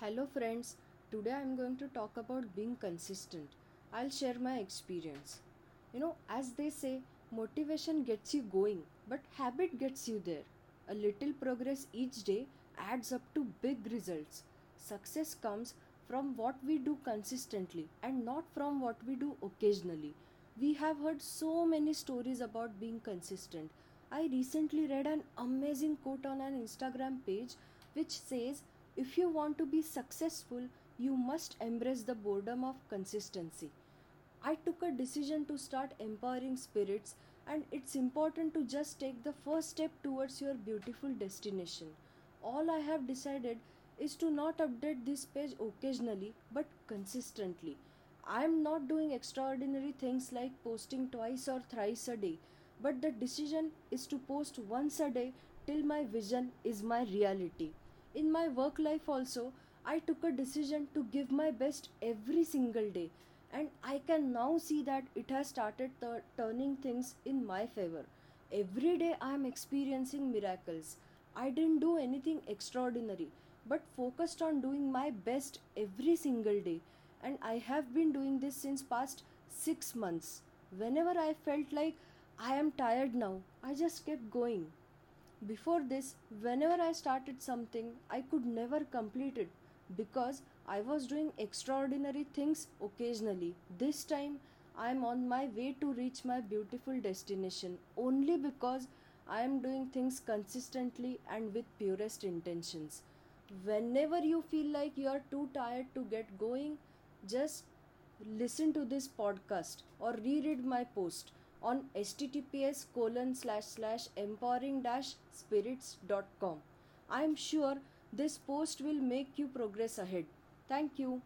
Hello, friends. Today I'm going to talk about being consistent. I'll share my experience. You know, as they say, motivation gets you going, but habit gets you there. A little progress each day adds up to big results. Success comes from what we do consistently and not from what we do occasionally. We have heard so many stories about being consistent. I recently read an amazing quote on an Instagram page which says, If you want to be successful, you must embrace the boredom of consistency. I took a decision to start empowering spirits, and it's important to just take the first step towards your beautiful destination. All I have decided is to not update this page occasionally but consistently. I am not doing extraordinary things like posting twice or thrice a day, but the decision is to post once a day till my vision is my reality. In my work life, also, I took a decision to give my best every single day, and I can now see that it has started tur- turning things in my favor. Every day I am experiencing miracles. I didn't do anything extraordinary, but focused on doing my best every single day, and I have been doing this since past 6 months. Whenever I felt like I am tired now, I just kept going. Before this, whenever I started something, I could never complete it because I was doing extraordinary things occasionally. This time, I am on my way to reach my beautiful destination only because I am doing things consistently and with purest intentions. Whenever you feel like you are too tired to get going, just listen to this podcast or reread my post on https colon slash slash empowering dash spirits dot com. I am sure this post will make you progress ahead. Thank you.